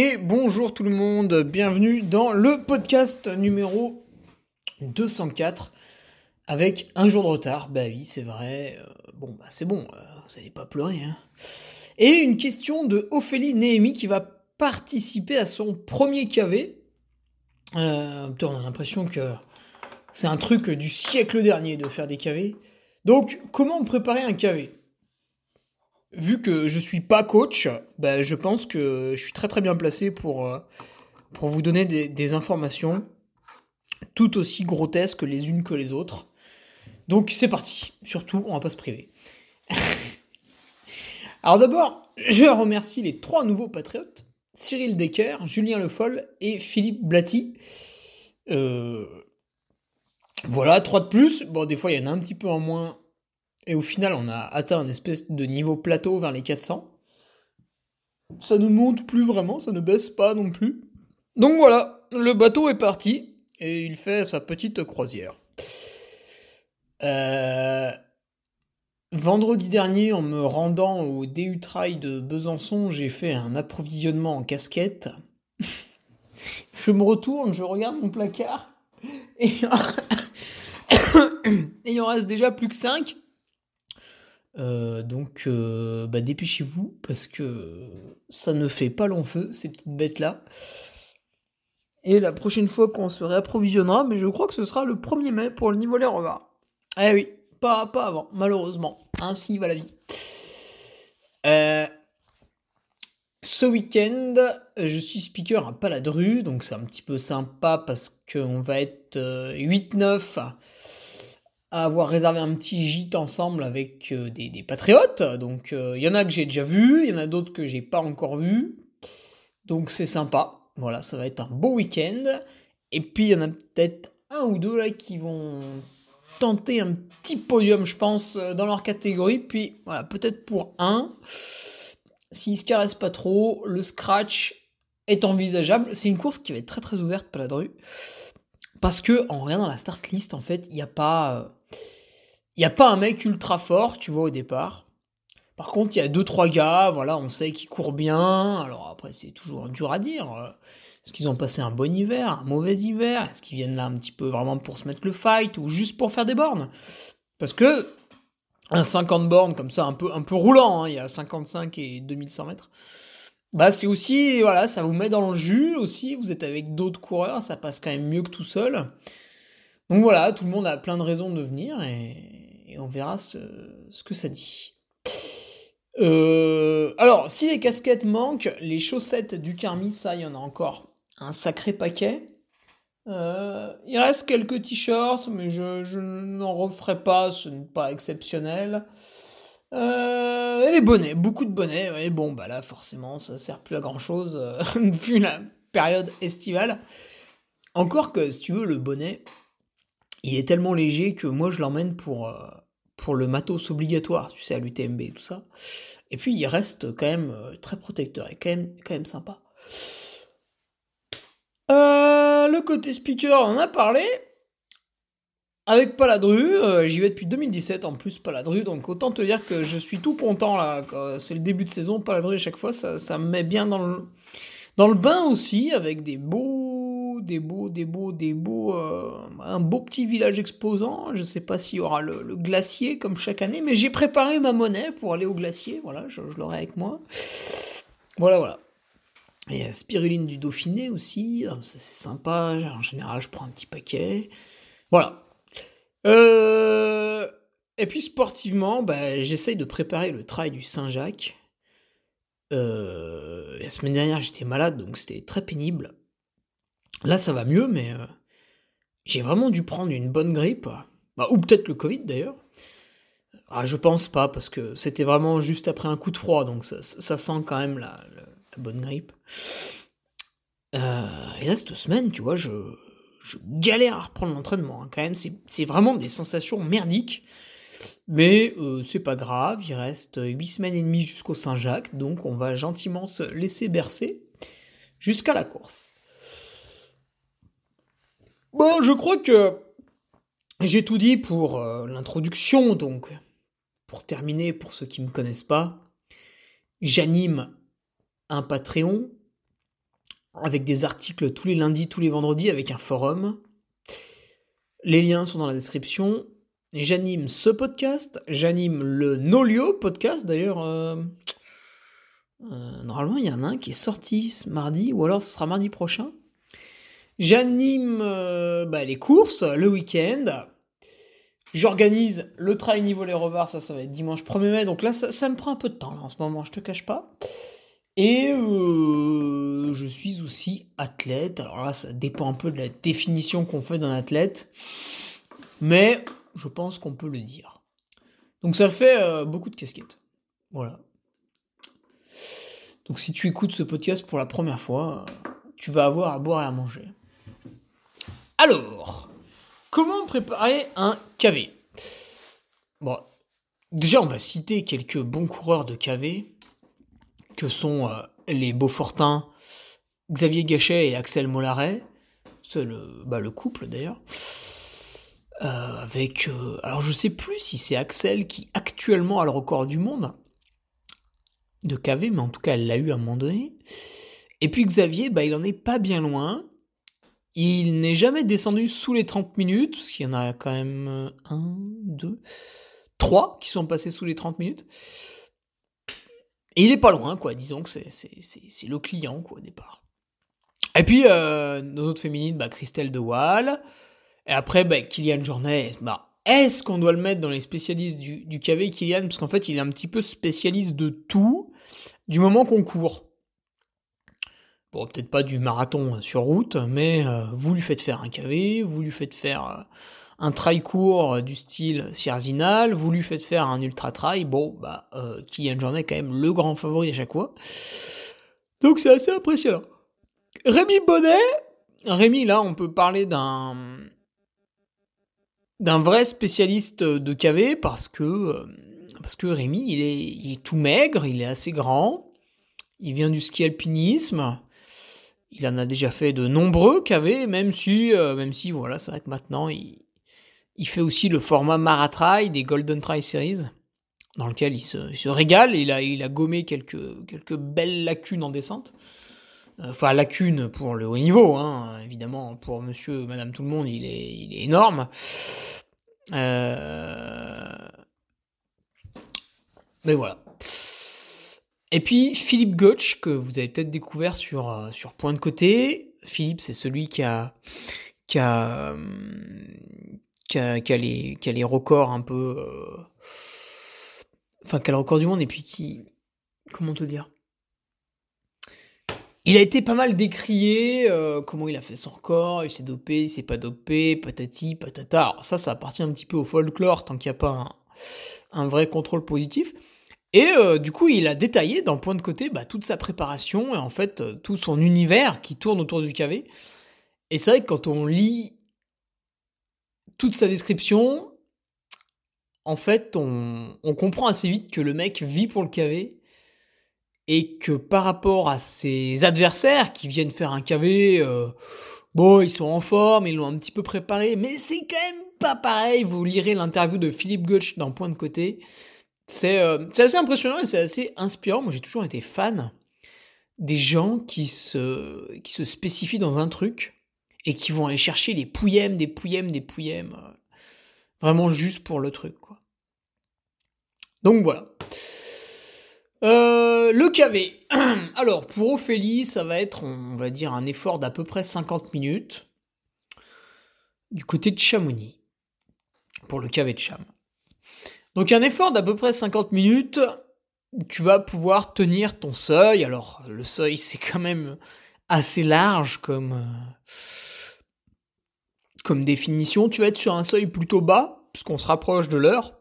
Et bonjour tout le monde, bienvenue dans le podcast numéro 204 avec un jour de retard. Bah oui, c'est vrai. Euh, bon, bah c'est bon, euh, vous n'allez pas pleurer. Hein. Et une question de Ophélie Néhémie qui va participer à son premier KV. Euh, on a l'impression que c'est un truc du siècle dernier de faire des KV. Donc, comment préparer un KV vu que je suis pas coach, bah, je pense que je suis très très bien placé pour, euh, pour vous donner des, informations tout aussi grotesques les unes que les autres. Donc c'est parti. Surtout, on va pas se priver. Alors d'abord, je remercie les trois nouveaux patriotes Cyril Decker, Julien Le Foll et Philippe Blati. Euh, voilà, trois de plus. Bon, des fois, il y en a un petit peu en moins et au final, on a atteint un espèce de niveau plateau vers les 400. Ça ne monte plus vraiment, ça ne baisse pas non plus. Donc voilà, le bateau est parti et il fait sa petite croisière. Euh, vendredi dernier, en me rendant au DU Trail de Besançon, j'ai fait un approvisionnement en casquette. je me retourne, je regarde mon placard et, et il en reste déjà plus que 5. Euh, donc, euh, bah, dépêchez-vous parce que ça ne fait pas long feu, ces petites bêtes-là. Et la prochaine fois qu'on se réapprovisionnera, mais je crois que ce sera le 1er mai pour le niveau les revards. Eh oui, pas, pas avant, malheureusement. Ainsi va la vie. Euh, ce week-end, je suis speaker à Paladru, donc c'est un petit peu sympa parce qu'on va être 8-9 à avoir réservé un petit gîte ensemble avec euh, des, patriotes. Donc il euh, y en a que j'ai déjà vu, il y en a d'autres que j'ai pas encore vu. Donc c'est sympa. Voilà, ça va être un beau week-end. Et puis il y en a peut-être un ou deux là qui vont tenter un petit podium, je pense, euh, dans leur catégorie. Puis voilà, peut-être pour un, s'ils se caressent pas trop, le scratch est envisageable. C'est une course qui va être très très ouverte, pas la rue. Parce que en regardant la start list, en fait, il n'y a pas il n'y a pas un mec ultra fort, tu vois, au départ. Par contre, il y a deux trois gars, voilà, on sait qu'ils courent bien. Alors après, c'est toujours dur à dire. Est-ce qu'ils ont passé un bon hiver, un mauvais hiver? Est-ce qu'ils viennent là un petit peu vraiment pour se mettre le fight ou juste pour faire des bornes? Parce que un 50 bornes comme ça, un peu, un peu roulant, hein, il y a 55 et 2100 mètres. Bah c'est aussi, voilà, ça vous met dans le jus aussi, vous êtes avec d'autres coureurs, ça passe quand même mieux que tout seul. Donc voilà, tout le monde a plein de raisons de venir et, on verra ce, que ça dit. Euh, alors, si les casquettes manquent, les chaussettes du Carmi, ça, il y en a encore un sacré paquet. Euh, il reste quelques t-shirts, mais je, n'en referai pas, ce n'est pas exceptionnel. Euh, et les bonnets, beaucoup de bonnets. Et bon, bah là, forcément, ça sert plus à grand chose vu la période estivale. Encore que, si tu veux, le bonnet, il est tellement léger que moi je l'emmène pour, euh, le matos obligatoire, tu sais, à l'UTMB et tout ça. Et puis il reste quand même euh, très protecteur et quand même, quand même sympa. Euh, le côté speaker, on en a parlé. avec Paladru, j'y vais depuis 2017 en plus, Paladru, donc autant te dire que je suis tout content là. C'est le début de saison, Paladru à chaque fois, ça, ça me met bien dans le, dans le bain aussi, avec des beaux, des beaux, des beaux, des beaux, euh, un beau petit village exposant. Je sais pas s'il y aura le, glacier comme chaque année, mais j'ai préparé ma monnaie pour aller au glacier, voilà, je, l'aurai avec moi. Voilà, voilà. Et spiruline du Dauphiné aussi, ça c'est sympa, en général je prends un petit paquet. Voilà. Euh, et puis sportivement, bah, j'essaye de préparer le trail du Saint-Jacques. Euh, la semaine dernière, j'étais malade, donc c'était très pénible. Là, ça va mieux, mais euh, j'ai vraiment dû prendre une bonne grippe. Bah, ou peut-être le Covid d'ailleurs. Ah, je pense pas, parce que c'était vraiment juste après un coup de froid, donc ça, sent quand même la, bonne grippe. et là, cette semaine, tu vois, je, je galère à reprendre l'entraînement. Hein. Quand même, c'est vraiment des sensations merdiques. Mais euh, c'est pas grave, il reste 8 semaines et demie jusqu'au Saint-Jacques, donc on va gentiment se laisser bercer jusqu'à la course. Bon, je crois que j'ai tout dit pour euh, l'introduction, donc pour terminer, pour ceux qui ne me connaissent pas, j'anime un Patreon avec des articles tous les lundis, tous les vendredis, avec un forum. Les liens sont dans la description. J'anime ce podcast, j'anime le Nolio podcast d'ailleurs. Euh, euh, normalement, il y en a un qui est sorti ce mardi, ou alors ce sera mardi prochain. J'anime euh, bah, les courses le week-end. J'organise le trail niveau les revards, ça, ça va être dimanche 1er mai. Donc là, ça, me prend un peu de temps là, en ce moment, je te cache pas. Et euh, je suis aussi athlète. Alors là, ça dépend un peu de la définition qu'on fait d'un athlète. Mais je pense qu'on peut le dire. Donc ça fait euh, beaucoup de casquettes. Voilà. Donc si tu écoutes ce podcast pour la première fois, tu vas avoir à boire et à manger. Alors, comment préparer un KV Bon, déjà on va citer quelques bons coureurs de KV que sont euh, les Beaufortins, Xavier Gachet et Axel Mollaret. C'est le, bah, le couple d'ailleurs. Euh, avec. Euh, alors je sais plus si c'est Axel qui actuellement a le record du monde de KV, mais en tout cas elle l'a eu à un moment donné. Et puis Xavier, bah, il en est pas bien loin. Il n'est jamais descendu sous les 30 minutes, parce qu'il y en a quand même un, deux, trois qui sont passés sous les 30 minutes. Et il est pas loin, quoi. Disons que c'est le client, quoi, au départ. Et puis, euh, nos autres féminines, bah, Christelle De Waal. Et après, bah, Kylian Jornet. Bah, est-ce qu'on doit le mettre dans les spécialistes du, du KV, Kylian? Parce qu'en fait, il est un petit peu spécialiste de tout, du moment qu'on court. Bon, peut-être pas du marathon sur route, mais euh, vous lui faites faire un KV, vous lui faites faire euh, un trail court du style Sierzinal, vous lui faites faire un ultra trail, bon, bah, euh, Kylian Jornet est quand même le grand favori à chaque fois. Donc c'est assez impressionnant. Rémi Bonnet, Rémi, là, on peut parler d'un d'un vrai spécialiste de KV parce que euh, parce que Rémi, il est, il est tout maigre, il est assez grand, il vient du ski alpinisme. Il en a déjà fait de nombreux KV, même si, euh, même si voilà, c'est vrai que maintenant, il, fait aussi le format Maratrail des Golden Trail Series, dans lequel il se, régale. Il a, gommé quelques, quelques belles lacunes en descente. Euh, enfin, lacunes pour le haut niveau, hein. évidemment, pour monsieur, madame, tout le monde, il est, il est énorme. Euh, mais voilà. Et puis Philippe Gotch, que vous avez peut-être découvert sur, euh, sur Point de Côté. Philippe, c'est celui qui a, qui a, qui a, les, records un peu. Euh, enfin, qui a le record du monde et puis qui. Comment te dire? Il a été pas mal décrié, euh, comment il a fait son record, il s'est dopé, il s'est pas dopé, patati, patata. Alors ça, ça appartient un petit peu au folklore tant qu'il n'y a pas un, vrai contrôle positif. Et euh, du coup, il a détaillé dans point de côté bah, toute sa préparation et en fait tout son univers qui tourne autour du KV. Et c'est vrai que quand on lit toute sa description, en fait, on, comprend assez vite que le mec vit pour le KV et que par rapport à ses adversaires qui viennent faire un KV, euh, bon, ils sont en forme, ils l'ont un petit peu préparé, mais c'est quand même pas pareil. Vous lirez l'interview de Philippe Gotch dans Point de côté. C'est assez impressionnant et c'est assez inspirant. Moi, j'ai toujours été fan des gens qui se, qui se spécifient dans un truc et qui vont aller chercher les pouillèmes, des pouillèmes, des pouillèmes. Vraiment juste pour le truc. Donc voilà. Euh, le KV. Alors, pour Ophélie, ça va être, on va dire, un effort d'à peu près 50 minutes du côté de Chamonix pour le KV de Cham. Donc, un effort d'à peu près 50 minutes, tu vas pouvoir tenir ton seuil. Alors, le seuil, c'est quand même assez large comme, euh, comme définition. Tu vas être sur un seuil plutôt bas, puisqu'on se rapproche de l'heure.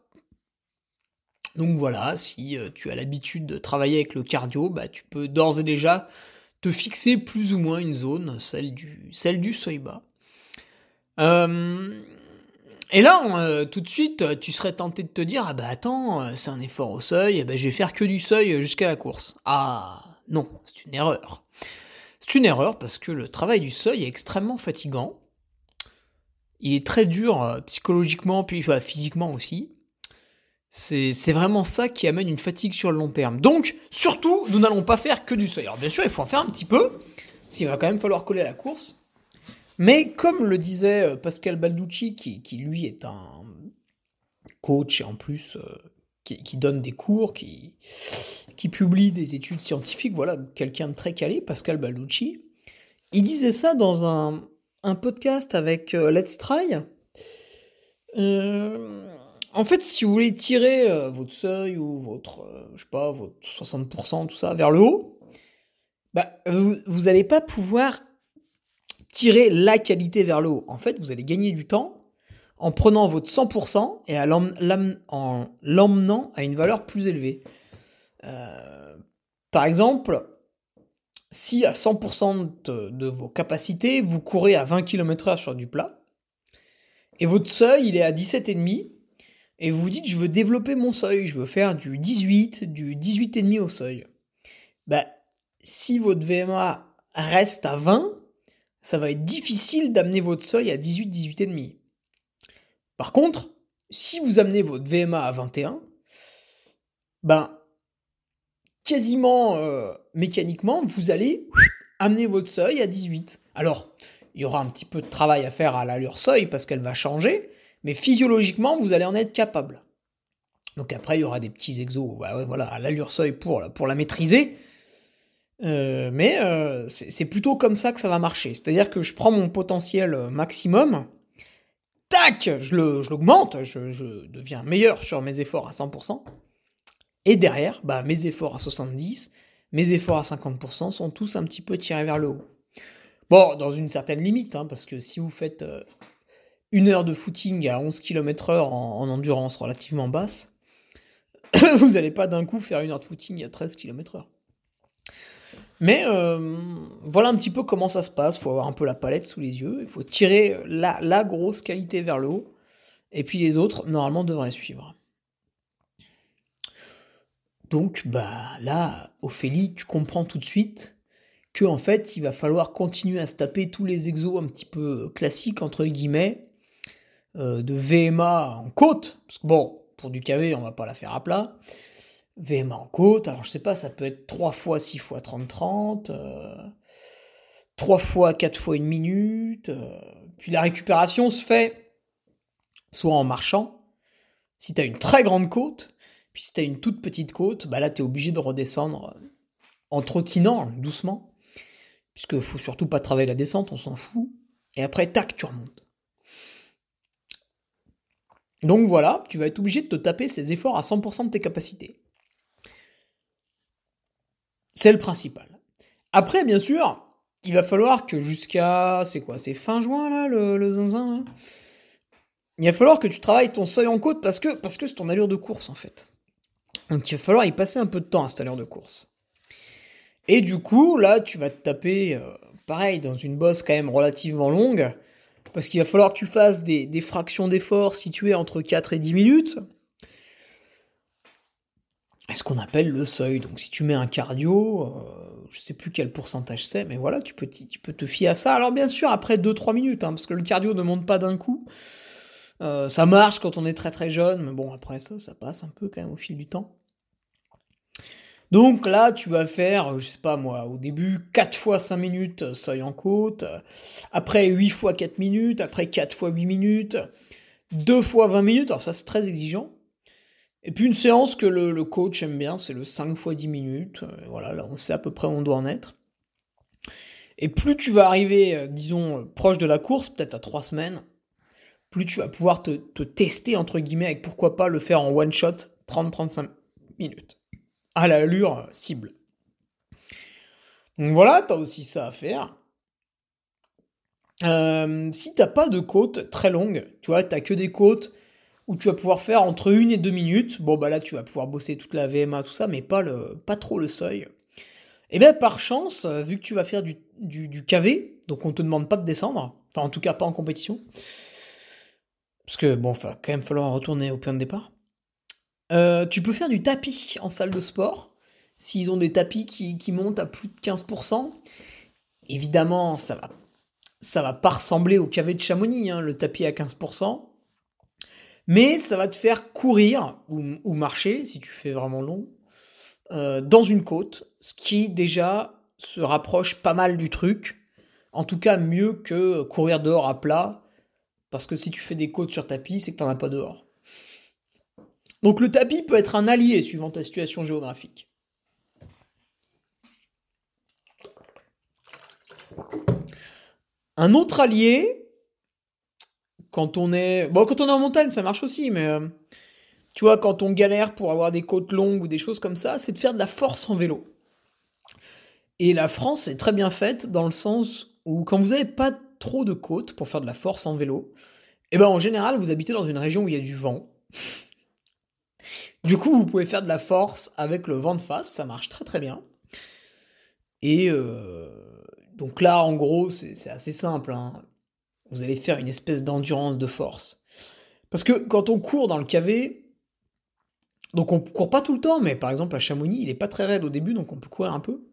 Donc voilà, si euh, tu as l'habitude de travailler avec le cardio, bah, tu peux d'ores et déjà te fixer plus ou moins une zone, celle du, celle du seuil bas. Euh, et là, euh, tout de suite, tu serais tenté de te dire, ah bah attends, c'est un effort au seuil, bah, je vais faire que du seuil jusqu'à la course. Ah non, c'est une erreur. C'est une erreur parce que le travail du seuil est extrêmement fatigant. Il est très dur psychologiquement, puis physiquement aussi. C'est vraiment ça qui amène une fatigue sur le long terme. Donc, surtout, nous n'allons pas faire que du seuil. Alors, bien sûr, il faut en faire un petit peu, s'il va quand même falloir coller à la course. Mais comme le disait euh, Pascal Balducci, qui, lui est un coach et en plus euh, qui, donne des cours, qui, publie des études scientifiques, voilà, quelqu'un de très calé, Pascal Balducci, il disait ça dans un, podcast avec euh, Let's Try. En fait, si vous voulez tirer votre seuil ou votre, je sais pas, votre 60%, tout ça, vers le haut, bah, vous n'allez pas pouvoir tirer la qualité vers le haut. En fait, vous allez gagner du temps en prenant votre 100% et en l'emmenant à une valeur plus élevée. Euh, par exemple, si à 100% de, de, vos capacités, vous courez à 20 km/h sur du plat, et votre seuil, il est à 17,5, et vous vous dites je veux développer mon seuil, je veux faire du 18, du 18,5 au seuil. Bah, si votre VMA reste à 20, ça va être difficile d'amener votre seuil à 18, 18,5. Par contre, si vous amenez votre VMA à 21, ben, quasiment euh, mécaniquement, vous allez amener votre seuil à 18. Alors, il y aura un petit peu de travail à faire à l'allure seuil parce qu'elle va changer, mais physiologiquement, vous allez en être capable. Donc après, il y aura des petits exos, voilà, à l'allure seuil pour, pour la maîtriser. Euh, mais euh, c'est plutôt comme ça que ça va marcher. C'est-à-dire que je prends mon potentiel euh, maximum, tac, je l'augmente, je, deviens meilleur sur mes efforts à 100%. Et derrière, bah, mes efforts à 70%, mes efforts à 50% sont tous un petit peu tirés vers le haut. Bon, dans une certaine limite, hein, parce que si vous faites une heure de footing à 11 km heure en, endurance relativement basse, vous n'allez pas d'un coup faire une heure de footing à 13 km heure. Mais euh, voilà un petit peu comment ça se passe. Il faut avoir un peu la palette sous les yeux. Il faut tirer la, grosse qualité vers le haut. Et puis les autres, normalement, devraient suivre. Donc, bah là, Ophélie, tu comprends tout de suite que en fait, il va falloir continuer à se taper tous les exos un petit peu classiques, entre guillemets, euh, de VMA en côte, parce que bon, pour du KV, on va pas la faire à plat. VMA en côte, alors je sais pas, ça peut être 3 fois 6 fois 30-30, 3 fois 4 fois une minute. Euh, puis la récupération se fait soit en marchant, si tu une très grande côte, puis si tu une toute petite côte, bah là tu es obligé de redescendre en trottinant doucement, puisque faut surtout pas travailler la descente, on s'en fout. Et après, tac, tu remontes. Donc voilà, tu vas être obligé de te taper ces efforts à 100% de tes capacités. C'est le principal. Après, bien sûr, il va falloir que jusqu'à. C'est quoi C'est fin juin, là, le, zinzin Il va falloir que tu travailles ton seuil en côte parce que c'est ton allure de course, en fait. Donc il va falloir y passer un peu de temps à cette allure de course. Et du coup, là, tu vas te taper, euh, pareil, dans une bosse quand même relativement longue, parce qu'il va falloir que tu fasses des, fractions d'effort situées entre 4 et 10 minutes. Ce qu'on appelle le seuil. Donc si tu mets un cardio, euh, je sais plus quel pourcentage c'est, mais voilà, tu peux, tu peux te fier à ça. Alors bien sûr, après 2-3 minutes, hein, parce que le cardio ne monte pas d'un coup. Euh, ça marche quand on est très très jeune, mais bon, après ça, ça passe un peu quand même au fil du temps. Donc là, tu vas faire, je sais pas moi, au début 4 fois 5 minutes seuil en côte, après 8 fois 4 minutes, après 4 fois 8 minutes, 2 fois 20 minutes, alors ça c'est très exigeant. Et puis une séance que le, coach aime bien, c'est le 5 fois 10 minutes. Voilà, là on sait à peu près où on doit en être. Et plus tu vas arriver, euh, disons, proche de la course, peut-être à 3 semaines, plus tu vas pouvoir te, te tester, entre guillemets, avec pourquoi pas le faire en one shot 30-35 minutes à l'allure cible. Donc voilà, tu as aussi ça à faire. Euh, si t'as pas de côte très longue, tu vois, t'as que des côtes où tu vas pouvoir faire entre une et deux minutes, bon bah là tu vas pouvoir bosser toute la VMA, tout ça, mais pas, trop le seuil. Et eh bien par chance, vu que tu vas faire du, du, KV, donc on te demande pas de descendre, enfin en tout cas pas en compétition, parce que bon, il va quand même falloir retourner au point de départ. Euh, tu peux faire du tapis en salle de sport. S'ils ont des tapis qui, montent à plus de 15%, évidemment, ça va, ça va pas ressembler au cavé de Chamonix, hein, le tapis à 15%. Mais ça va te faire courir ou, marcher, si tu fais vraiment long, euh, dans une côte, ce qui déjà se rapproche pas mal du truc. En tout cas, mieux que courir dehors à plat, parce que si tu fais des côtes sur tapis, c'est que t'en as pas dehors. Donc le tapis peut être un allié suivant ta situation géographique. Un autre allié, quand on est. Bon, quand on est en montagne, ça marche aussi, mais. Euh, tu vois, quand on galère pour avoir des côtes longues ou des choses comme ça, c'est de faire de la force en vélo. Et la France est très bien faite dans le sens où, quand vous n'avez pas trop de côtes pour faire de la force en vélo, eh ben en général, vous habitez dans une région où il y a du vent. Du coup, vous pouvez faire de la force avec le vent de face, ça marche très très bien. Et euh, donc là, en gros, c'est assez simple. Hein. Vous allez faire une espèce d'endurance de force. Parce que quand on court dans le KV, donc on court pas tout le temps, mais par exemple à Chamonix, il est pas très raide au début, donc on peut courir un peu.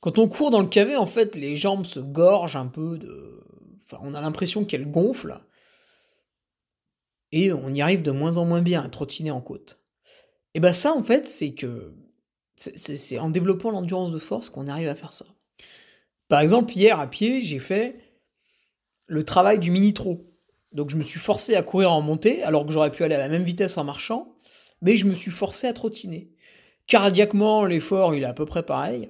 Quand on court dans le KV, en fait, les jambes se gorgent un peu de. Enfin, on a l'impression qu'elles gonflent. Et on y arrive de moins en moins bien à trottiner en côte. Et bien ça, en fait, c'est que c'est en développant l'endurance de force qu'on arrive à faire ça. Par exemple, hier à pied, j'ai fait le travail du mini-trot. Donc je me suis forcé à courir en montée, alors que j'aurais pu aller à la même vitesse en marchant, mais je me suis forcé à trottiner. Cardiaquement, l'effort, il est à peu près pareil.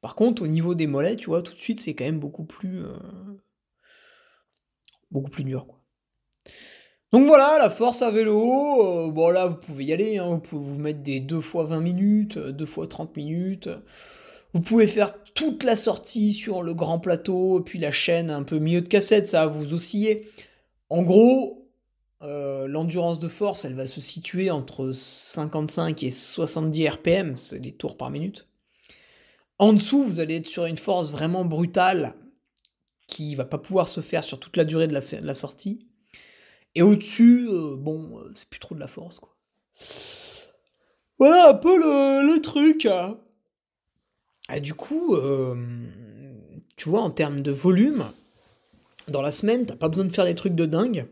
Par contre, au niveau des mollets, tu vois, tout de suite, c'est quand même beaucoup plus... Euh, beaucoup plus dur, quoi. Donc voilà, la force à vélo, euh, bon là vous pouvez y aller, hein. vous pouvez vous mettre des 2 fois 20 minutes, 2 fois 30 minutes. Vous pouvez faire toute la sortie sur le grand plateau, puis la chaîne un peu milieu de cassette, ça va vous osciller. En gros, euh, l'endurance de force, elle va se situer entre 55 et 70 RPM, c'est des tours par minute. En dessous, vous allez être sur une force vraiment brutale qui va pas pouvoir se faire sur toute la durée de la sortie. Et au-dessus, euh, bon, euh, c'est plus trop de la force, quoi. Voilà un peu le, truc. Hein. Et du coup, euh, tu vois, en termes de volume, dans la semaine, t'as pas besoin de faire des trucs de dingue.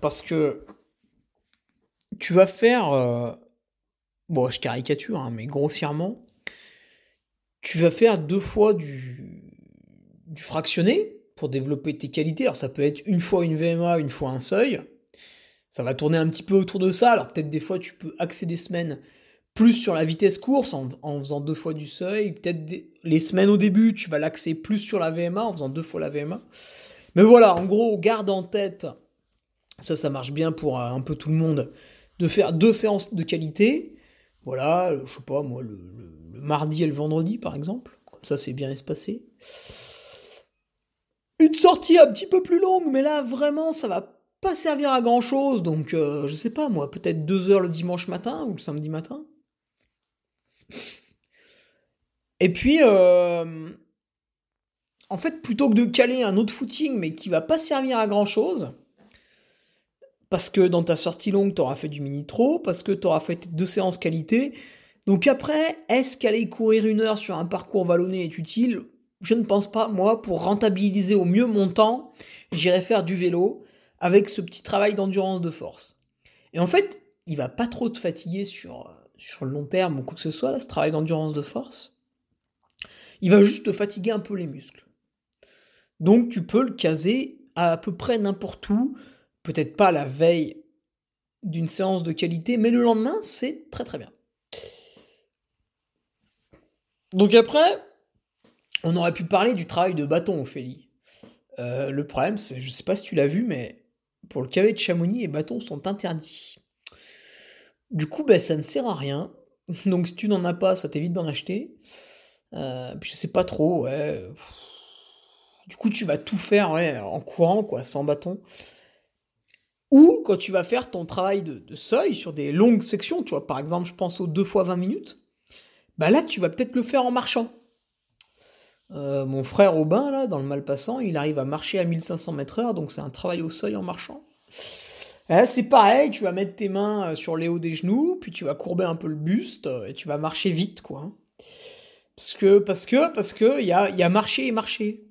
Parce que tu vas faire. bon, je caricature, hein, mais grossièrement, tu vas faire deux fois du, du fractionné, pour développer tes qualités. Alors ça peut être une fois une VMA, une fois un seuil. Ça va tourner un petit peu autour de ça. Alors peut-être des fois tu peux axer des semaines plus sur la vitesse course en, faisant deux fois du seuil. Peut-être les semaines au début, tu vas l'axer plus sur la VMA en faisant deux fois la VMA. Mais voilà, en gros, garde en tête, ça ça marche bien pour euh, un peu tout le monde, de faire deux séances de qualité. Voilà, je sais pas, moi, le, le mardi et le vendredi par exemple. Comme ça, c'est bien espacé une sortie un petit peu plus longue, mais là vraiment ça va pas servir à grand chose, donc euh, je sais pas moi, peut-être deux heures le dimanche matin ou le samedi matin. Et puis, euh, en fait, plutôt que de caler un autre footing, mais qui va pas servir à grand chose, parce que dans ta sortie longue, tu auras fait du mini trop, parce que tu auras fait deux séances qualité. Donc après, est-ce qu'aller courir une heure sur un parcours vallonné est utile? Je ne pense pas, moi, pour rentabiliser au mieux mon temps, j'irai faire du vélo avec ce petit travail d'endurance de force. Et en fait, il va pas trop te fatiguer sur, sur le long terme ou quoi que ce soit, là, ce travail d'endurance de force. Il va juste te fatiguer un peu les muscles. Donc tu peux le caser à, peu près n'importe où, peut-être pas la veille d'une séance de qualité, mais le lendemain, c'est très très bien. Donc après, on aurait pu parler du travail de bâton, Ophélie. Euh, le problème, c'est, je sais pas si tu l'as vu, mais pour le cavé de Chamonix, les bâtons sont interdits. Du coup, ben, ça ne sert à rien. Donc si tu n'en as pas, ça t'évite d'en acheter. Euh, puis je sais pas trop, ouais. Du coup, tu vas tout faire en courant, quoi, sans bâton. Ou quand tu vas faire ton travail de, seuil sur des longues sections, tu vois, par exemple, je pense aux 2 fois 20 minutes, bah là, tu vas peut-être le faire en marchant. Euh, mon frère Aubin, là, dans le Malpassant, il arrive à marcher à 1500 mètres heure, donc c'est un travail au seuil en marchant. C'est pareil, tu vas mettre tes mains euh, sur les hauts des genoux, puis tu vas courber un peu le buste, euh, et tu vas marcher vite, quoi. Parce que, parce que, parce que, il y a, y a marcher et marcher.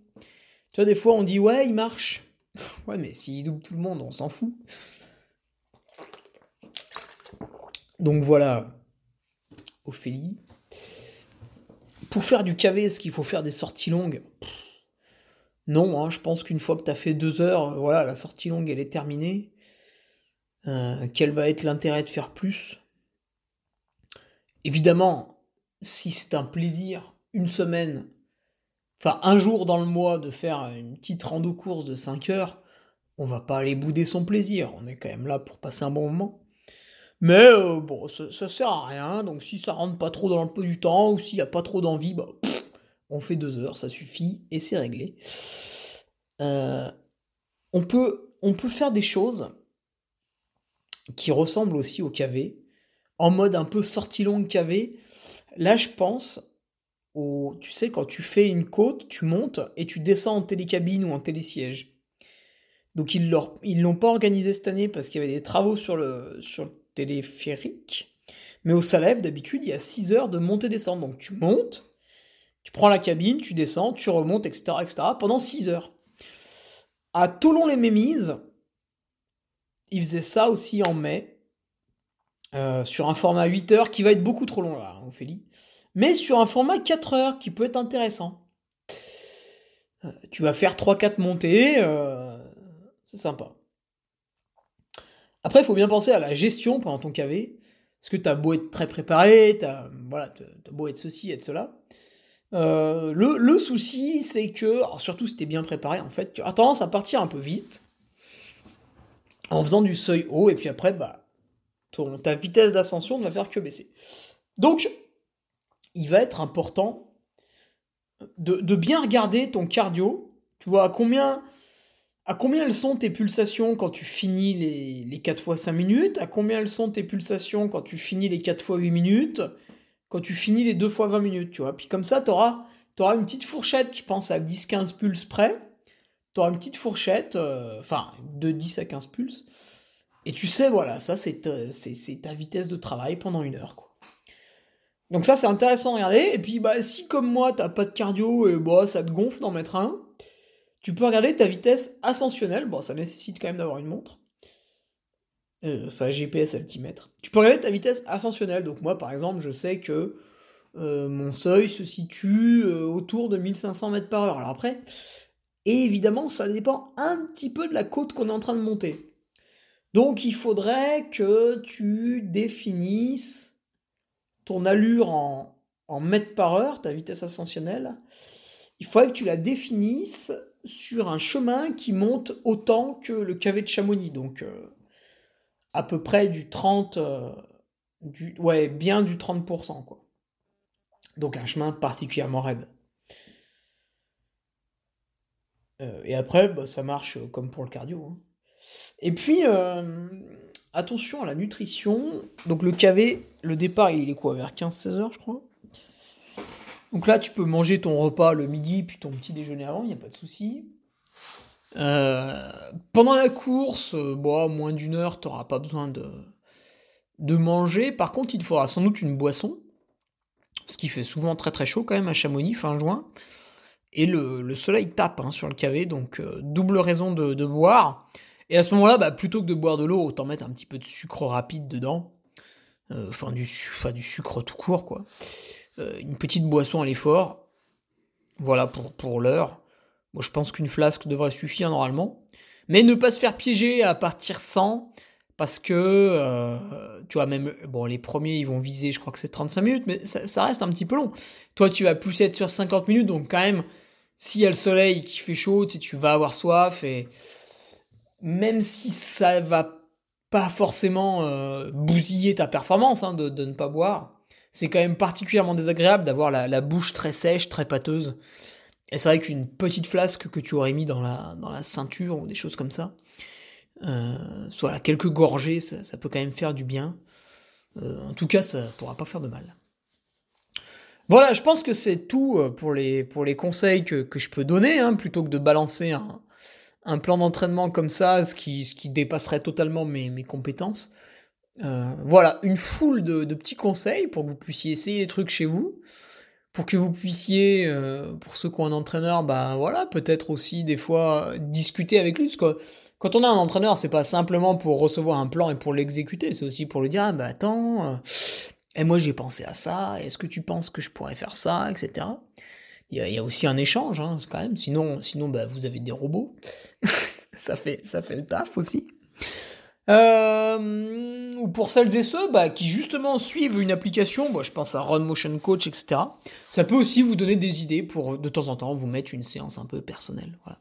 Tu vois, des fois, on dit, ouais, il marche. Ouais, mais s'il double tout le monde, on s'en fout. Donc voilà, Ophélie. Pour faire du KV, est-ce qu'il faut faire des sorties longues? Non, hein, je pense qu'une fois que tu as fait deux heures, euh, voilà, la sortie longue, elle est terminée. Euh, quel va être l'intérêt de faire plus? Évidemment, si c'est un plaisir, une semaine, enfin un jour dans le mois de faire une petite rando course de 5 heures, on va pas aller bouder son plaisir, on est quand même là pour passer un bon moment. Mais euh, bon, ça, sert à rien. Donc si ça rentre pas trop dans le peu du temps ou s'il n'y a pas trop d'envie, bah, on fait deux heures, ça suffit et c'est réglé. Euh, on, peut, on peut faire des choses qui ressemblent aussi au KV, en mode un peu sortie longue KV. Là, je pense au, tu sais, quand tu fais une côte, tu montes et tu descends en télécabine ou en télésiège. Donc ils l'ont pas organisé cette année parce qu'il y avait des travaux sur le, sur le téléphérique. Mais au Salève, d'habitude, il y a 6 heures de montée-descente. Donc tu montes, tu prends la cabine, tu descends, tu remontes, etc. etc. pendant 6 heures. À Toulon-les-Mémises, il faisait ça aussi en mai, euh, sur un format 8 heures qui va être beaucoup trop long là, hein, Ophélie, mais sur un format 4 heures qui peut être intéressant. Euh, tu vas faire 3-4 montées, euh, c'est sympa. Après, il faut bien penser à la gestion pendant ton KV. Parce que t'as beau être très préparé, t'as voilà, beau être ceci, être cela. Le, souci, c'est que, surtout si t'es bien préparé, en fait, tu as tendance à partir un peu vite en faisant du seuil haut, et puis après, bah, ton, ta vitesse d'ascension ne va faire que baisser. Donc, il va être important de, bien regarder ton cardio. Tu vois, à combien à combien elles sont tes pulsations quand tu finis les, les 4 fois 5 minutes? À combien elles sont tes pulsations quand tu finis les 4 fois 8 minutes? Quand tu finis les 2 fois 20 minutes, tu vois Puis comme ça, tu auras, une petite fourchette, je pense, à 10-15 pulses près. Tu auras une petite fourchette, euh, enfin, de 10 à 15 pulses. Et tu sais, voilà, ça, c'est ta, vitesse de travail pendant une heure, quoi. Donc ça, c'est intéressant à regarder. Et puis, bah, si comme moi, t'as pas de cardio et bah, ça te gonfle d'en mettre un, tu peux regarder ta vitesse ascensionnelle. Bon, ça nécessite quand même d'avoir une montre. Euh, enfin, GPS altimètre. Tu peux regarder ta vitesse ascensionnelle. Donc, moi, par exemple, je sais que euh, mon seuil se situe autour de 1500 mètres par heure. Alors après, évidemment, ça dépend un petit peu de la côte qu'on est en train de monter. Donc, il faudrait que tu définisses ton allure en, mètres par heure, ta vitesse ascensionnelle. Il faudrait que tu la définisses sur un chemin qui monte autant que le cavé de Chamonix, donc euh, à peu près du 30, euh, ouais, bien du 30%, quoi. Donc un chemin particulièrement raide. Euh, et après, bah, ça marche comme pour le cardio. Hein. Et puis, attention à la nutrition. Donc le cavé, le départ, il est quoi Vers 15-16 heures, je crois donc là, tu peux manger ton repas le midi, puis ton petit déjeuner avant, il n'y a pas de souci. Euh, pendant la course, euh, bon, moins d'une heure, tu n'auras pas besoin de, de manger. Par contre, il te faudra sans doute une boisson, ce qui fait souvent très très chaud quand même à Chamonix, fin juin. Et le, soleil tape hein, sur le cavé, donc euh, double raison de, boire. Et à ce moment-là, bah, plutôt que de boire de l'eau, autant mettre un petit peu de sucre rapide dedans. Euh, enfin, du, du sucre tout court, quoi. Euh, une petite boisson à l'effort. Voilà pour, pour l'heure. Moi, je pense qu'une flasque devrait suffire normalement. Mais ne pas se faire piéger à partir sans, parce que, tu vois, même, bon, les premiers, ils vont viser, je crois que c'est 35 minutes, mais ça, reste un petit peu long. Toi, tu vas plus être sur 50 minutes, donc quand même, s'il y a le soleil qui fait chaud, tu vas avoir soif, et même si ça va pas forcément euh, bousiller ta performance hein, de, ne pas boire, c'est quand même particulièrement désagréable d'avoir la, bouche très sèche, très pâteuse. Et c'est vrai qu'une petite flasque que tu aurais mis dans la, dans la ceinture ou des choses comme ça, euh, voilà, quelques gorgées, ça, peut quand même faire du bien. Euh, en tout cas, ça pourra pas faire de mal. Voilà, je pense que c'est tout euh, pour les, pour les conseils que, je peux donner, hein, plutôt que de balancer un, plan d'entraînement comme ça, ce qui, ce qui dépasserait totalement mes, mes compétences. voilà, une foule de, petits conseils pour que vous puissiez essayer des trucs chez vous, pour que vous puissiez, pour ceux qui ont un entraîneur, bah voilà, peut-être aussi des fois discuter avec lui, parce que quand on a un entraîneur, c'est pas simplement pour recevoir un plan et pour l'exécuter, c'est aussi pour lui dire ah bah attends, euh, et moi j'ai pensé à ça, est-ce que tu penses que je pourrais faire ça, etc. Il y a, aussi un échange, hein, quand même. Sinon, sinon bah, vous avez des robots. ça fait ça fait le taf aussi. Euh, ou pour celles et ceux bah, qui justement suivent une application, bah, je pense à Run Motion Coach, etc. Ça peut aussi vous donner des idées pour de temps en temps vous mettre une séance un peu personnelle. Voilà.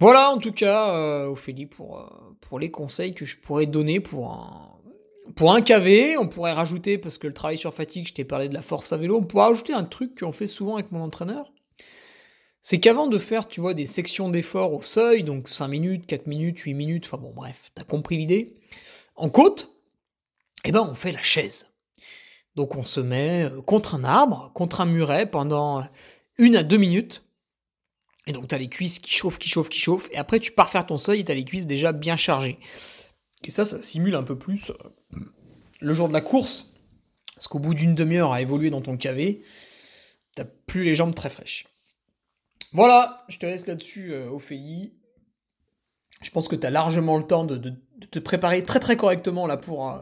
Voilà en tout cas, euh, Ophélie, pour, euh, pour les conseils que je pourrais donner pour un, pour un KV. On pourrait rajouter, parce que le travail sur fatigue, je t'ai parlé de la force à vélo, on pourrait rajouter un truc qu'on fait souvent avec mon entraîneur. C'est qu'avant de faire, tu vois, des sections d'effort au seuil, donc 5 minutes, 4 minutes, 8 minutes, enfin bon, bref, t'as compris l'idée. En côte, eh ben, on fait la chaise. Donc on se met euh, contre un arbre, contre un muret pendant une à deux minutes. Et donc, tu as les cuisses qui chauffent, qui chauffent, qui chauffent. Et après, tu pars faire ton seuil et tu as les cuisses déjà bien chargées. Et ça, ça simule un peu plus euh, le jour de la course. Parce qu'au bout d'une demi-heure à évoluer dans ton cavé, t'as plus les jambes très fraîches. Voilà, je te laisse là-dessus, euh, Ophélie. Je pense que tu as largement le temps de, te préparer très très correctement là pour, euh,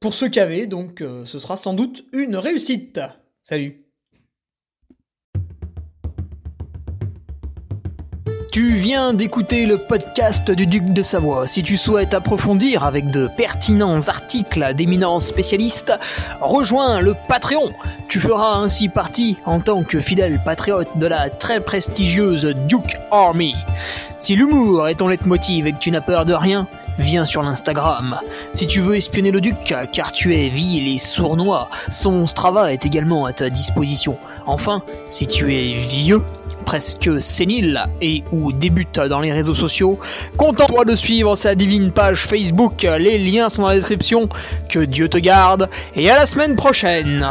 pour ce cavé. Donc, ce sera sans doute une réussite. Salut Tu viens d'écouter le podcast du Duc de Savoie. Si tu souhaites approfondir avec de pertinents articles d'éminents spécialistes, rejoins le Patreon. Tu feras ainsi partie, en tant que fidèle patriote, de la très prestigieuse Duke Army. Si l'humour est ton leitmotiv et que tu n'as peur de rien, viens sur l'Instagram. Si tu veux espionner le duc, car tu es vil et sournois, son Strava est également à ta disposition. Enfin, si tu es vieux, presque sénile et ou débute dans les réseaux sociaux, contente-toi de suivre sa divine page Facebook, les liens sont dans la description, que Dieu te garde, et à la semaine prochaine